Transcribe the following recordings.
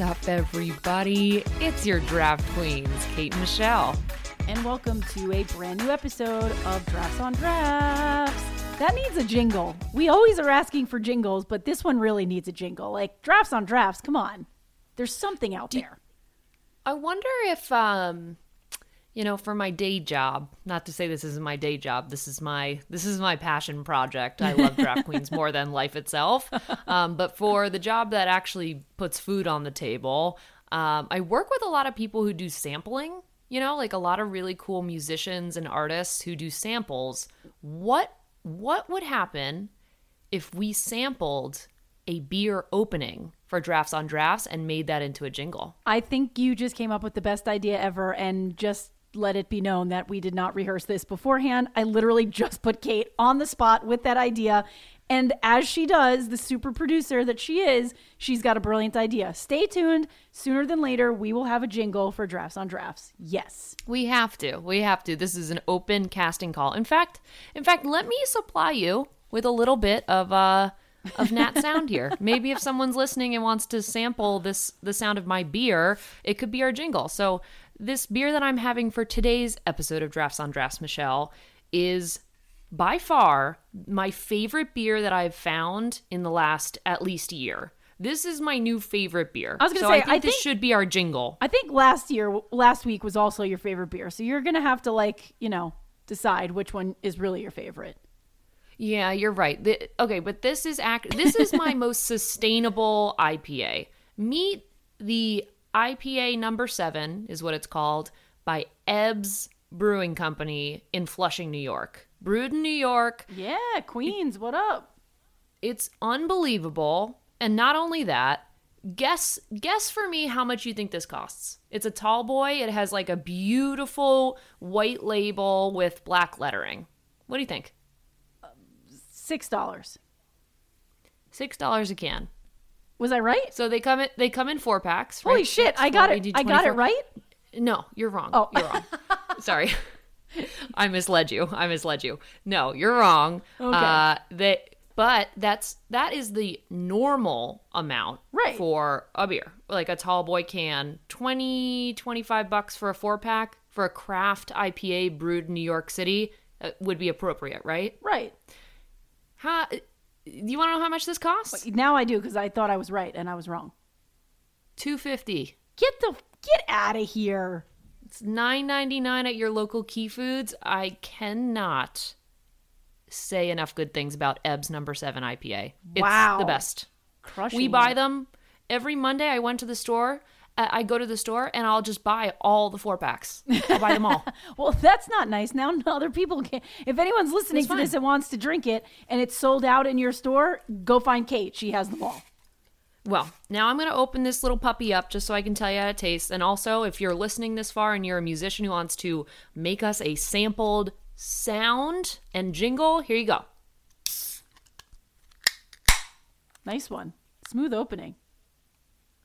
up, everybody? It's your draft queens, Kate and Michelle. And welcome to a brand new episode of Drafts on Drafts. That needs a jingle. We always are asking for jingles, but this one really needs a jingle. Like Drafts on Drafts, come on. There's something out there. I wonder if, um, you know, for my day job, not to say this isn't my day job, this is my this is my passion project. I love draft queens more than life itself. Um, but for the job that actually puts food on the table, um, I work with a lot of people who do sampling. You know, like a lot of really cool musicians and artists who do samples. What what would happen if we sampled a beer opening for drafts on drafts and made that into a jingle? I think you just came up with the best idea ever and just let it be known that we did not rehearse this beforehand. I literally just put Kate on the spot with that idea. And as she does, the super producer that she is, she's got a brilliant idea. Stay tuned. Sooner than later, we will have a jingle for Drafts on Drafts. Yes. We have to. We have to. This is an open casting call. In fact, in fact, let me supply you with a little bit of uh of Nat sound here. Maybe if someone's listening and wants to sample this the sound of my beer, it could be our jingle. So this beer that I'm having for today's episode of Drafts on Drafts, Michelle, is by far my favorite beer that I've found in the last at least year. This is my new favorite beer. I was gonna so say, I think I this think- should be our jingle. I think last year, last week was also your favorite beer. So you're going to have to, like, you know, decide which one is really your favorite. Yeah, you're right. The- okay, but this is act. This is my most sustainable IPA. Meet the IPA number seven is what it's called by Ebbs Brewing Company in Flushing, New York. Brewed in New York. Yeah, Queens, what up? It's unbelievable, and not only that. Guess guess for me how much you think this costs. It's a tall boy. It has like a beautiful white label with black lettering. What do you think? $6. Six dollars a can. Was I right? So they come in they come in four packs. Holy right? shit, Six, I got 12, it. 18, I got it right? No, you're wrong. Oh. You're wrong. Sorry. I misled you. I misled you. No, you're wrong. Okay. Uh that but that's that is the normal amount Right. for a beer. Like a tall boy can 20 25 bucks for a four pack for a craft IPA brewed in New York City uh, would be appropriate, right? Right. How do you want to know how much this costs? Now I do because I thought I was right and I was wrong. 250. Get the get out of here. It's nine ninety nine at your local Key Foods. I cannot say enough good things about Ebbs Number Seven IPA. It's Wow. the best. Crushing. We buy them every Monday. I went to the store. I go to the store and I'll just buy all the four packs. I'll buy them all. Well, that's not nice. Now other people can. If anyone's listening to this and wants to drink it and it's sold out in your store, go find Kate. She has them all. Well, now I'm going to open this little puppy up just so I can tell you how it tastes. And also, if you're listening this far and you're a musician who wants to make us a sampled sound and jingle, here you go. Nice one. Smooth opening.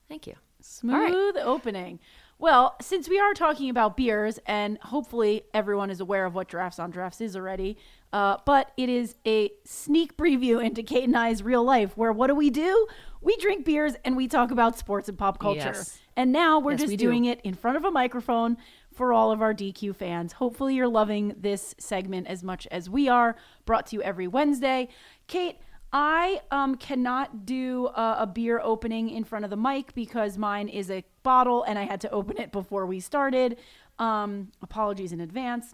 Thank you. Smooth opening. Well, since we are talking about beers, and hopefully everyone is aware of what Drafts on Drafts is already, uh, but it is a sneak preview into Kate and I's real life where what do we do? We drink beers and we talk about sports and pop culture. Yes. And now we're Yes, just we do. doing it in front of a microphone for all of our DQ fans. Hopefully you're loving this segment as much as we are, brought to you every Wednesday. Kate, I um, cannot do a, a beer opening in front of the mic because mine is a bottle and I had to open it before we started. Um, apologies in advance.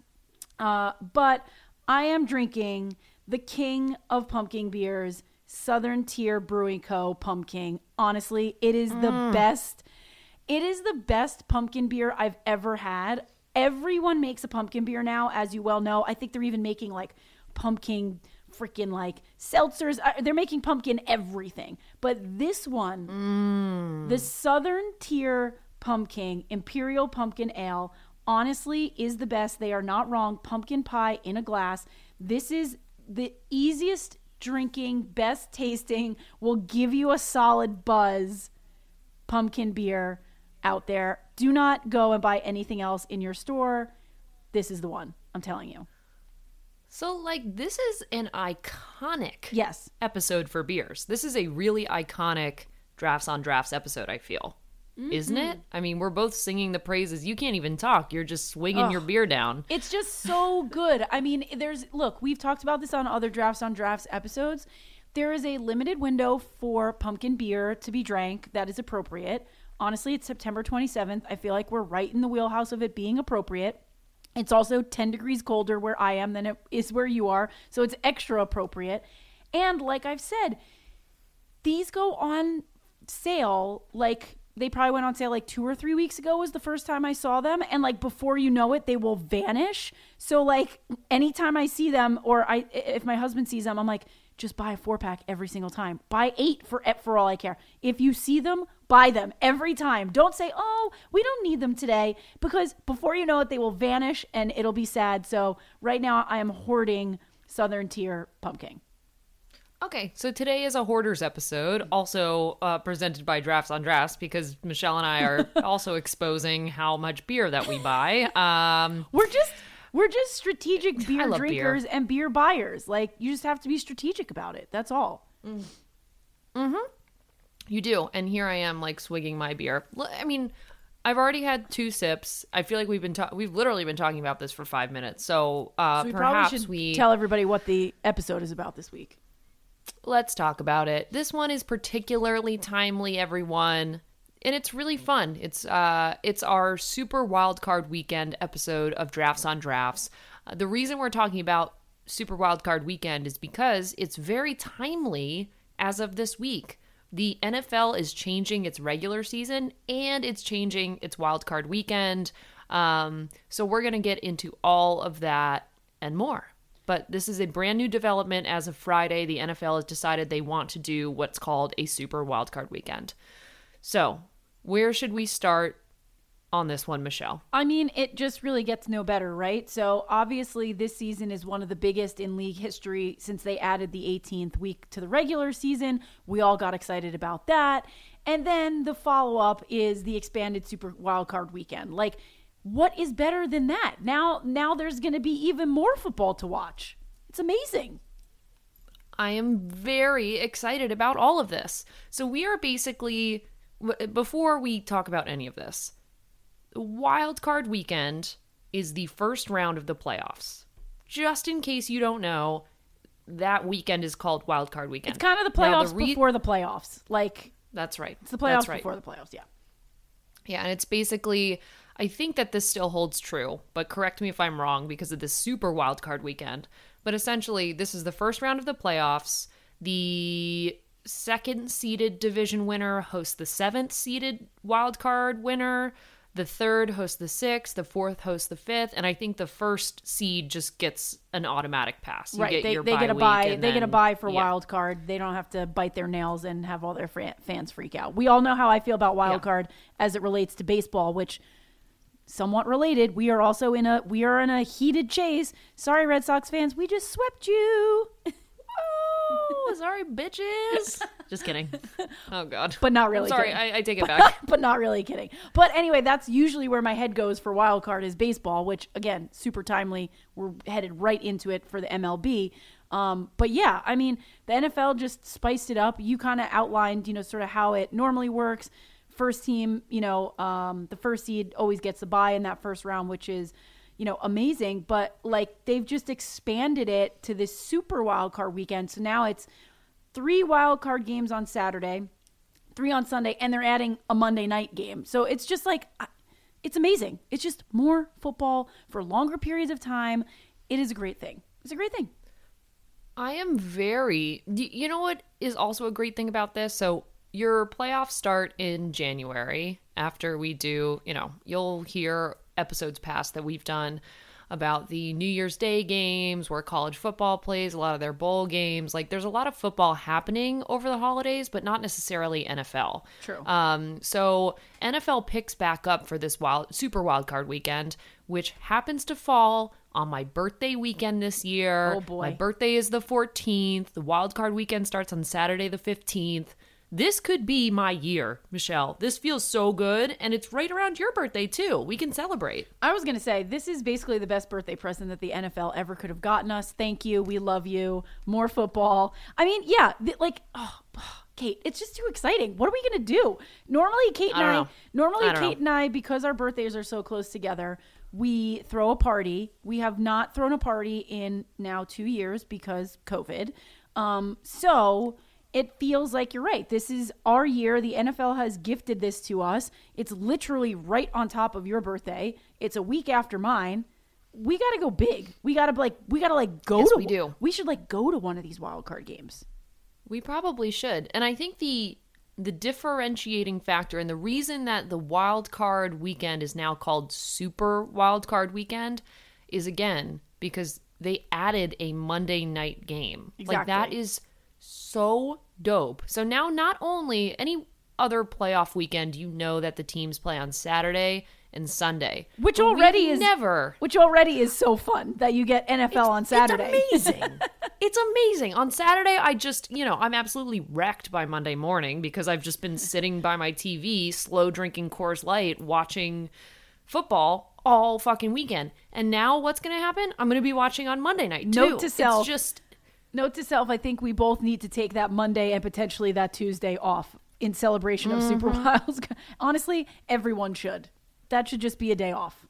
Uh, but I am drinking the king of pumpkin beers, Southern Tier Brewing Co. Pumpkin. Honestly, it is the best. It is the best pumpkin beer I've ever had. Everyone makes a pumpkin beer now, as you well know. I think they're even making like pumpkin freaking like seltzers. Uh, They're making pumpkin everything. But this one, the Southern Tier Pumpkin Imperial Pumpkin Ale, honestly is the best. They are not wrong. Pumpkin pie in a glass. This is the easiest drinking, best tasting, will give you a solid buzz pumpkin beer out there. Do not go and buy anything else in your store. This is the one. I'm telling you. So, like, this is an iconic Yes. episode for beers. This is a really iconic drafts on drafts episode, I feel. isn't mm-hmm. it? I mean, we're both singing the praises. You can't even talk. You're just swinging your beer down. It's just so good. I mean, there's look, we've talked about this on other drafts on drafts episodes. There is a limited window for pumpkin beer to be drank that is appropriate. Honestly, it's September 27th. I feel like we're right in the wheelhouse of it being appropriate. It's also 10 degrees colder where I am than it is where you are, so it's extra appropriate. And like I've said, these go on sale like they probably went on sale like two or three weeks ago was the first time I saw them. And like before you know it, they will vanish. So like anytime I see them or I if my husband sees them, I'm like, just buy a four pack every single time. Buy eight for for all I care. If you see them, buy them every time. Don't say, "Oh, we don't need them today," because before you know it, they will vanish and it'll be sad. So right now, I am hoarding Southern Tier pumpkin. Okay, so today is a hoarders episode, also uh, presented by Drafts on Drafts, because Michelle and I are also exposing how much beer that we buy. Um, We're just we're just strategic beer love beer. drinkers and beer buyers. Like you just have to be strategic about it. That's all. Mm. Hmm. You do. And here I am like swigging my beer. I mean, I've already had two sips. I feel like we've been ta- we've literally been talking about this for 5 minutes. So, uh So we perhaps probably should we tell everybody what the episode is about this week. let's talk about it. This one is particularly timely everyone. And it's really fun. It's uh it's our super wild card weekend episode of Drafts on Drafts. Uh, the reason we're talking about Super Wild Card Weekend is because it's very timely as of this week. The NFL is changing its regular season and it's changing its wild card weekend. Um, so we're going to get into all of that and more. But this is a brand new development as of Friday. The NFL has decided they want to do what's called a super wild card weekend. So, where should we start on this one, Michelle? I mean, it just really gets no better, right? So obviously, this season is one of the biggest in league history since they added the 18th week to the regular season. We all got excited about that. And then the follow up is the expanded Super Wildcard Weekend. Like, what is better than that? Now, now there's going to be even more football to watch. It's amazing. I am very excited about all of this. So, we are basically, before we talk about any of this, wild card weekend is the first round of the playoffs. Just in case you don't know, that weekend is called wild card weekend. It's kind of the playoffs re- before the playoffs. Like, That's right. it's the playoffs right. before the playoffs, yeah. Yeah, and it's basically I think that this still holds true, but correct me if I'm wrong because of this super wild card weekend. But essentially, this is the first round of the playoffs. The second seeded division winner hosts the seventh seeded wild card winner. The third hosts the sixth. The fourth hosts the fifth. And I think the first seed just gets an automatic pass. You right. get They, they get a bye. They get a bye for yeah. wild card. They don't have to bite their nails and have all their fans freak out. We all know how I feel about wild Yeah. card as it relates to baseball, which somewhat related. We are also in a we are in a heated chase. Sorry, Red Sox fans, we just swept you, Oh, sorry, bitches. Just kidding. Oh God. but not I'm really. sorry, kidding. I, I take it back. but not really kidding. But anyway, that's usually where my head goes for wild card is baseball, which again, super timely. We're headed right into it for the MLB. Um, but yeah, I mean, the NFL just spiced it up. You kind of outlined, you know, sort of how it normally works. First team, you know, um, the first seed always gets the bye in that first round, which is, you know, amazing. But like they've just expanded it to this super wild card weekend. So now it's three wild card games on Saturday three on Sunday, and they're adding a Monday night game. So it's just like, it's amazing. It's just more football for longer periods of time. It is a great thing. It's a great thing. I am very. You know what is also a great thing about this? So your playoffs start in January after we do. You know, you'll hear episodes past that we've done about the New Year's Day games where college football plays a lot of their bowl games. Like there's a lot of football happening over the holidays, but not necessarily NFL. True. Um, so NFL picks back up for this wild super wild card weekend, which happens to fall on my birthday weekend this year. Oh, boy. My birthday is the 14th. The wild card weekend starts on Saturday the 15th. This could be my year, Michelle. This feels so good, and it's right around your birthday too. We can celebrate. I was going to say, this is basically the best birthday present that the NFL ever could have gotten us. Thank you. We love you. More football. I mean, yeah, th- like, oh, Kate, it's just too exciting. What are we gonna do? Normally, Kate and I I, know. normally I Kate and I, because our birthdays are so close together, we throw a party. We have not thrown a party in now two years because COVID. Um, so it feels like you're right. This is our year. The NFL has gifted this to us. It's literally right on top of your birthday. It's a week after mine. We got to go big. We got to like we got to like go Yes, to we do. We should like go to one of these wild card games. We probably should. And I think the the differentiating factor and the reason that the wild card weekend is now called Super Wild Card Weekend is again because they added a Monday night game. Like that Exactly. is so dope. So now not only any other playoff weekend you know that the teams play on Saturday and Sunday, Which already is- never Which already is so fun that you get NFL on Saturday. It's amazing. it's amazing. On Saturday, I just, you know, I'm absolutely wrecked by Monday morning because I've just been sitting by my TV, slow drinking Coors Light, watching football all fucking weekend. And now what's going to happen? I'm going to be watching on Monday night too. Note to self. It's just Note to self, I think we both need to take that Monday and potentially that Tuesday off in celebration of Super Mm-hmm. Wilds. Honestly, everyone should. That should just be a day off.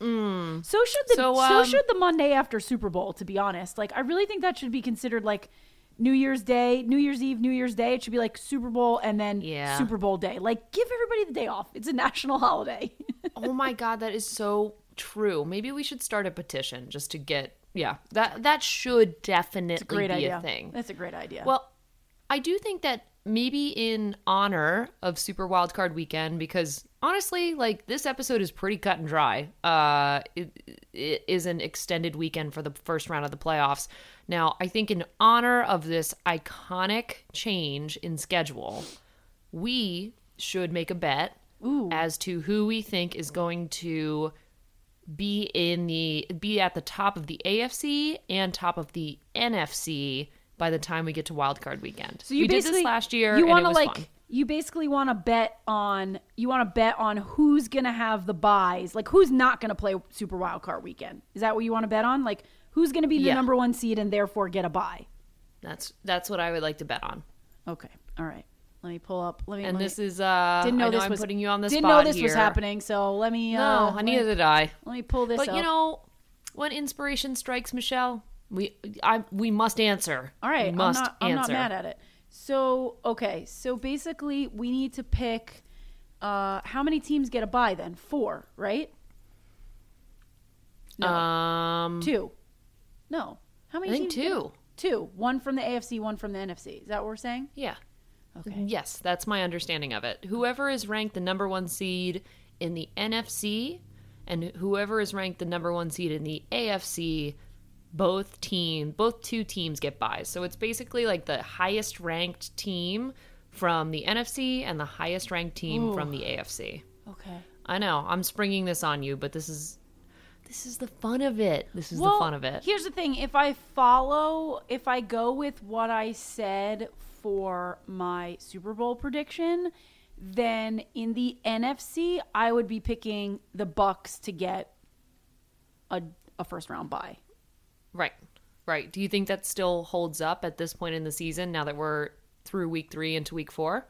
So should the so, Mm. So, um, should the Monday after Super Bowl, to be honest. Like I really think that should be considered like New Year's Day, New Year's Eve, New Year's Day. It should be like Super Bowl and then Yeah. Super Bowl day. Like give everybody the day off. It's a national holiday. oh my god, that is so true. Maybe we should start a petition just to get yeah. That that should definitely Great be idea. a thing. That's a great idea. Well, I do think that maybe in honor of Super Wildcard Weekend, because honestly, like this episode is pretty cut and dry. Uh, it, it is an extended weekend for the first round of the playoffs. Now, I think in honor of this iconic change in schedule, we should make a bet Ooh. as to who we think is going to be in the be at the top of the AFC and top of the NFC by the time we get to Wild Card Weekend. So you we did this last year. You want to like you basically want to bet on you want to bet on who's gonna have the byes, like who's not gonna play Super Wild Card Weekend. Is that what you want to bet on? Like who's gonna be the Yeah. number one seed and therefore get a bye? That's that's what I would like to bet on. Okay, all right. Let me pull up. Let me. And let me- this is uh didn't know I know this I'm was putting you on the didn't spot know this was happening. So let me. No, uh, neither did I. let me pull this. But up. you know, when inspiration strikes, Michelle, we I we must answer. All right, we must I'm not, I'm not mad at it. So okay, so basically we need to pick. Uh, how many teams get a bye then? Four, right? No. Um, Two. No. How many? I think two. Two. One from the AFC, one from the NFC. Is that what we're saying? Yeah. Okay. Mm-hmm. Yes, that's my understanding of it. Whoever is ranked the number one seed in the NFC and whoever is ranked the number one seed in the AFC, both team, both two teams get byes. So it's basically like the highest ranked team from the NFC and the highest ranked team from the AFC. Okay. I know I'm springing this on you, but this is this is the fun of it. This is the fun of it. Here's the thing: if I follow, if I go with what I said for my Super Bowl prediction, then in the NFC, I would be picking the Bucs to get a a first round bye. Right. Right. Do you think that still holds up at this point in the season now that we're through week 3 into week 4?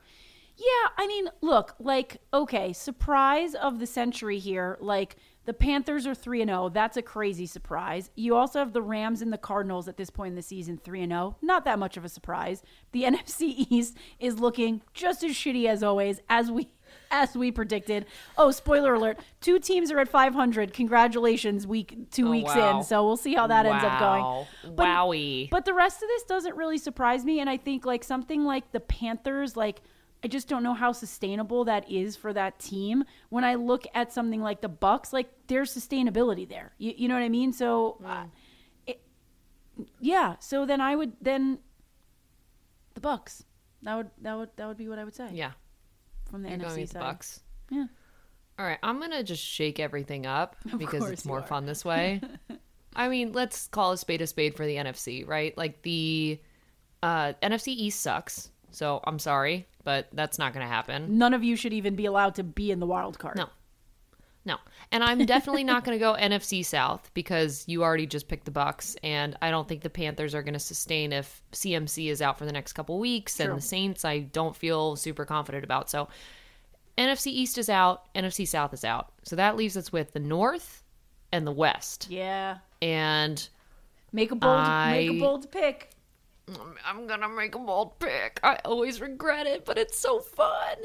Yeah, I mean, look, like, okay, surprise of the century here. Like, the Panthers are 3 and 0. That's a crazy surprise. You also have the Rams and the Cardinals at this point in the season 3 and 0. Not that much of a surprise. The NFC East is looking just as shitty as always as we as we predicted. Oh, spoiler alert. Two teams are at 500. Congratulations, week 2 Oh, weeks wow. in. So we'll see how that ends up going. But- Wowie. But the rest of this doesn't really surprise me. And I think like something like the Panthers, like I just don't know how sustainable that is for that team. When I look at something like the Bucs, like there's sustainability there. You, you know what I mean? So, uh, it, yeah. So then I would then the Bucs. That would that would that would be what I would say yeah. from the You're NFC side. the Bucs. Yeah. All right, I'm going to just shake everything up because it's more fun this way. I mean, let's call a spade a spade for the NFC, right? Like the uh, NFC East sucks. So I'm sorry, but that's not going to happen. None of you should even be allowed to be in the wild card. No. No. And I'm definitely not going to go NFC South because you already just picked the Bucs and I don't think the Panthers are going to sustain if CMC is out for the next couple weeks and the Saints I don't feel super confident about. So NFC East is out, NFC South is out. So that leaves us with the North and the West. Yeah. And Make a bold make a I- bold pick. I'm gonna make a bold pick. I always regret it, but it's so fun.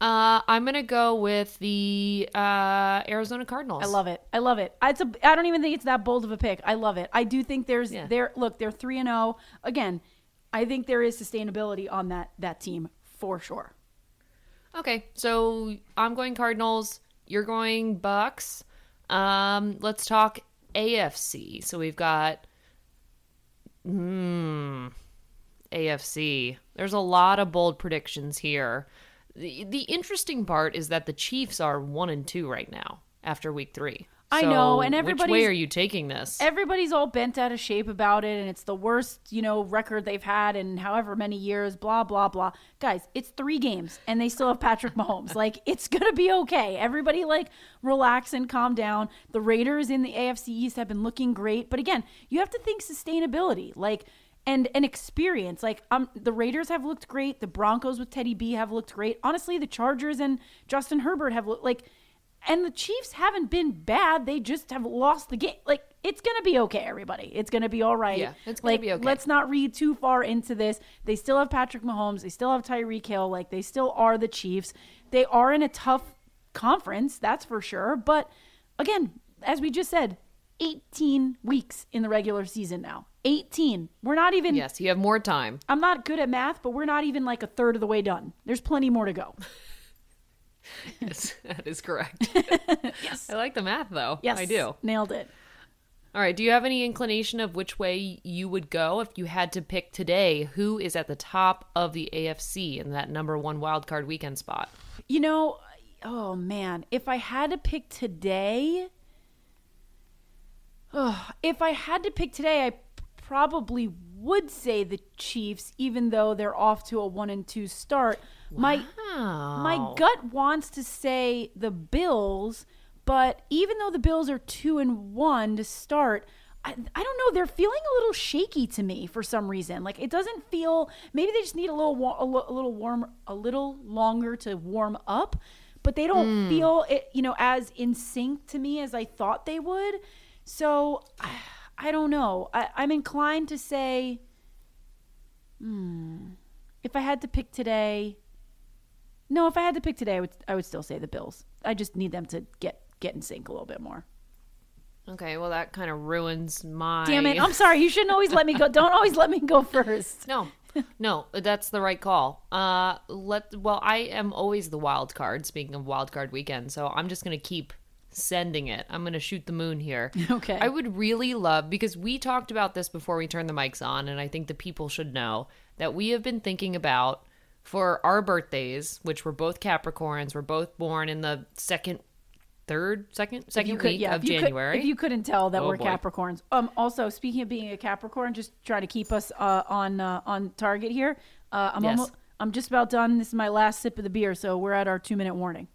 Uh, I'm gonna go with the uh, Arizona Cardinals. I love it. I love it. It's a. I don't even think it's that bold of a pick. I love it. I do think there's Yeah. there. Look, they're three and zero. Again, I think there is sustainability on that that team for sure. Okay, so I'm going Cardinals. You're going Bucs. Um, let's talk AFC. So we've got, hmm, AFC. There's a lot of bold predictions here. The the interesting part is that the Chiefs are one and two right now after week three. I So know, and everybody. which everybody's- way are you taking this? Everybody's all bent out of shape about it, and it's the worst, you know, record they've had in however many years. Blah blah blah. Guys, it's three games, and they still have Patrick Mahomes. like it's gonna be okay. Everybody like relax and calm down. The Raiders in the AFC East have been looking great, but again, you have to think sustainability. Like and an experience. Like um, the Raiders have looked great. The Broncos with Teddy B have looked great. Honestly, the Chargers and Justin Herbert have looked like, and the Chiefs haven't been bad. They just have lost the game. Like it's gonna be okay, everybody. It's gonna be all right. Yeah, it's gonna like, be okay. Let's not read too far into this. They still have Patrick Mahomes. They still have Tyreek Hill. Like they still are the Chiefs. They are in a tough conference, that's for sure. But again, as we just said, 18 weeks in the regular season now. 18. We're not even yes, you have more time. I'm not good at math, but we're not even like a third of the way done. There's plenty more to go. Yes, that is correct. Yes. I like the math though. Yes. I do. Nailed it. All right. Do you have any inclination of which way you would go if you had to pick today? Who is at the top of the AFC in that number one wild card weekend spot? You know, oh man, if I had to pick today, oh, if I had to pick today, I probably would say the Chiefs, even though they're off to a one and two start. My my Oh. gut wants to say the Bills, but even though the Bills are two and one to start. I, I don't know. They're feeling a little shaky to me for some reason. Like it doesn't feel. Maybe they just need a little, a, a little warm, a little longer to warm up. But they don't hmm. feel it, you know, as in sync to me as I thought they would. So I, I don't know. I, I'm inclined to say, hmm, if I had to pick today, no, if I had to pick today, I would I would still say the Bills. I just need them to get get in sync a little bit more. Okay. Well, that kind of ruins my. Damn it! I'm sorry. You shouldn't always let me go. Don't always let me go first. No, no, that's the right call. Uh, let well, I am always the wild card. Speaking of wild card weekend, so I'm just gonna keep sending it. I'm gonna shoot the moon here. Okay. I would really love because we talked about this before we turned the mics on, and I think the people should know that we have been thinking about for our birthdays, which were both Capricorns. We're both born in the second, third, second, second could- week yeah, of if you could- January. if you couldn't tell that Oh, we're boy. Capricorns. Um. Also, speaking of being a Capricorn, just try to keep us uh, on uh, on target here. Uh, I'm Yes. almost. I'm just about done. This is my last sip of the beer, so we're at our two minute warning.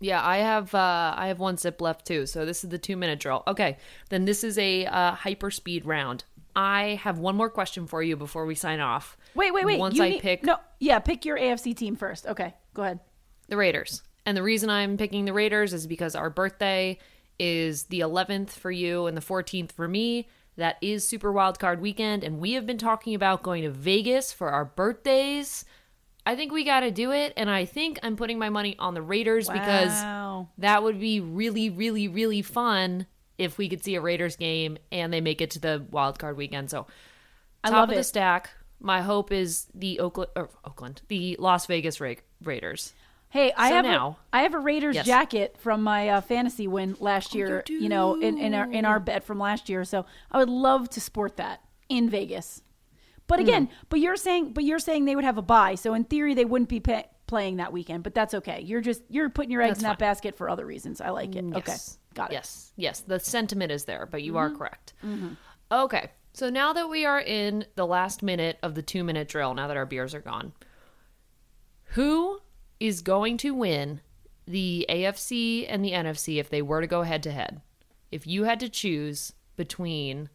Yeah, I have uh, I have one sip left too. So this is the two minute drill. Okay, then this is a uh, hyper speed round. I have one more question for you before we sign off. Wait, wait, wait. Once you I need- pick no, yeah, pick your AFC team first. Okay, go ahead. the Raiders, and the reason I'm picking the Raiders is because our birthday is the 11th for you and the 14th for me. That is Super Wild Card Weekend, and we have been talking about going to Vegas for our birthdays. I think we got to do it, and I think I'm putting my money on the Raiders because that would be really, really, really fun if we could see a Raiders game and they make it to the wild card weekend. So, I top love of the it. stack. My hope is the Oakland, or Oakland, the Las Vegas Ra- Raiders. Hey, I So have now- a, I have a Raiders Yes. jacket from my uh, fantasy win last year. You, know, in, in our in our bet from last year. So I would love to sport that in Vegas. But hmm. again, but you're saying, but you're saying they would have a bye. So in theory, they wouldn't be pa playing that weekend. But that's okay. You're just you're putting your eggs That's in that fine. basket for other reasons. I like it. Mm, okay, got it. Yes, yes. The sentiment is there, but you are Mm-hmm. correct. Mm-hmm. Okay, so now that we are in the last minute of the two minute drill, now that our beers are gone, who is going to win the AFC and the NFC, if they were to go head to head, if you had to choose between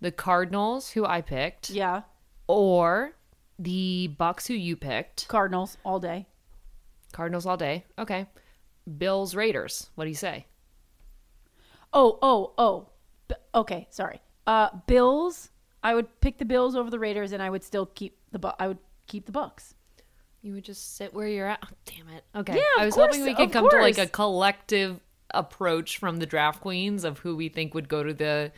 the Cardinals, who I picked, Yeah. Or the Bucs, who you picked, Cardinals all day. Cardinals all day. Okay. Bills, Raiders. What do you say? Oh, oh, oh. B- okay, sorry. Uh, Bills. I would pick the Bills over the Raiders, and I would still keep the. Bu- I would keep the Bucs. You would just sit where you're at. Oh, damn it. Okay. Yeah, of I was course, hoping we could of come to like a collective approach from the draft queens of who we think would go to the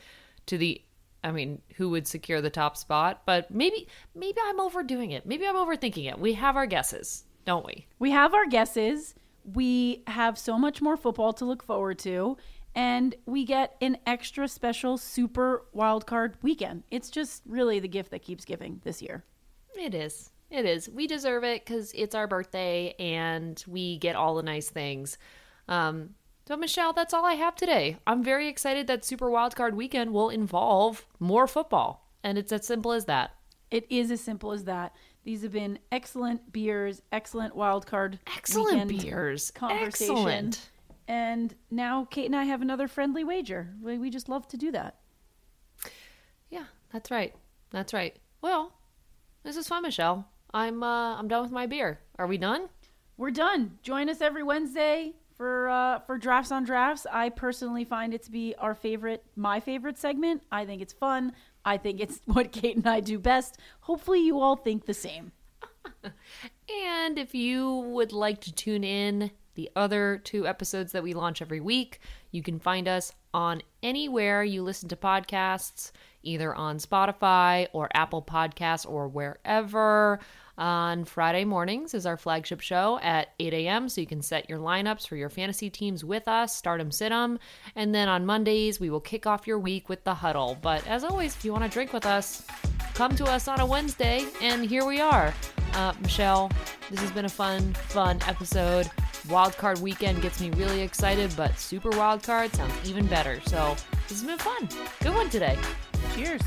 to the I mean, who would secure the top spot, but maybe maybe I'm overdoing it. Maybe I'm overthinking it. We have our guesses, don't we? We have our guesses. We have so much more football to look forward to, and we get an extra special super wild card weekend. It's just really the gift that keeps giving this year. It is. It is. We deserve it cuz it's our birthday and we get all the nice things. Um so Michelle, that's all I have today. I'm very excited that Super Wildcard Weekend will involve more football, and it's as simple as that. It is as simple as that. These have been excellent beers, excellent wild card Excellent weekend beers. conversation. Excellent. And now Kate and I have another friendly wager. We we just love to do that. Yeah, that's right. That's right. Well, this is fun, Michelle. I'm uh I'm done with my beer. Are we done? We're done. Join us every Wednesday for uh, for drafts on drafts. I personally find it to be our favorite, my favorite segment. I think it's fun. I think it's what Kate and I do best. Hopefully, you all think the same. And if you would like to tune in the other two episodes that we launch every week, you can find us on anywhere you listen to podcasts, either on Spotify or Apple Podcasts or wherever. On Friday mornings is our flagship show at 8 a.m. So you can set your lineups for your fantasy teams with us, start 'em, sit 'em. And then on Mondays, we will kick off your week with the huddle. But as always, if you want to drink with us, come to us on a Wednesday, and here we are. Uh, Michelle, this has been a fun, fun episode. Wildcard weekend gets me really excited, but Super Wildcard sounds even better. So this has been fun. Good one today. Cheers.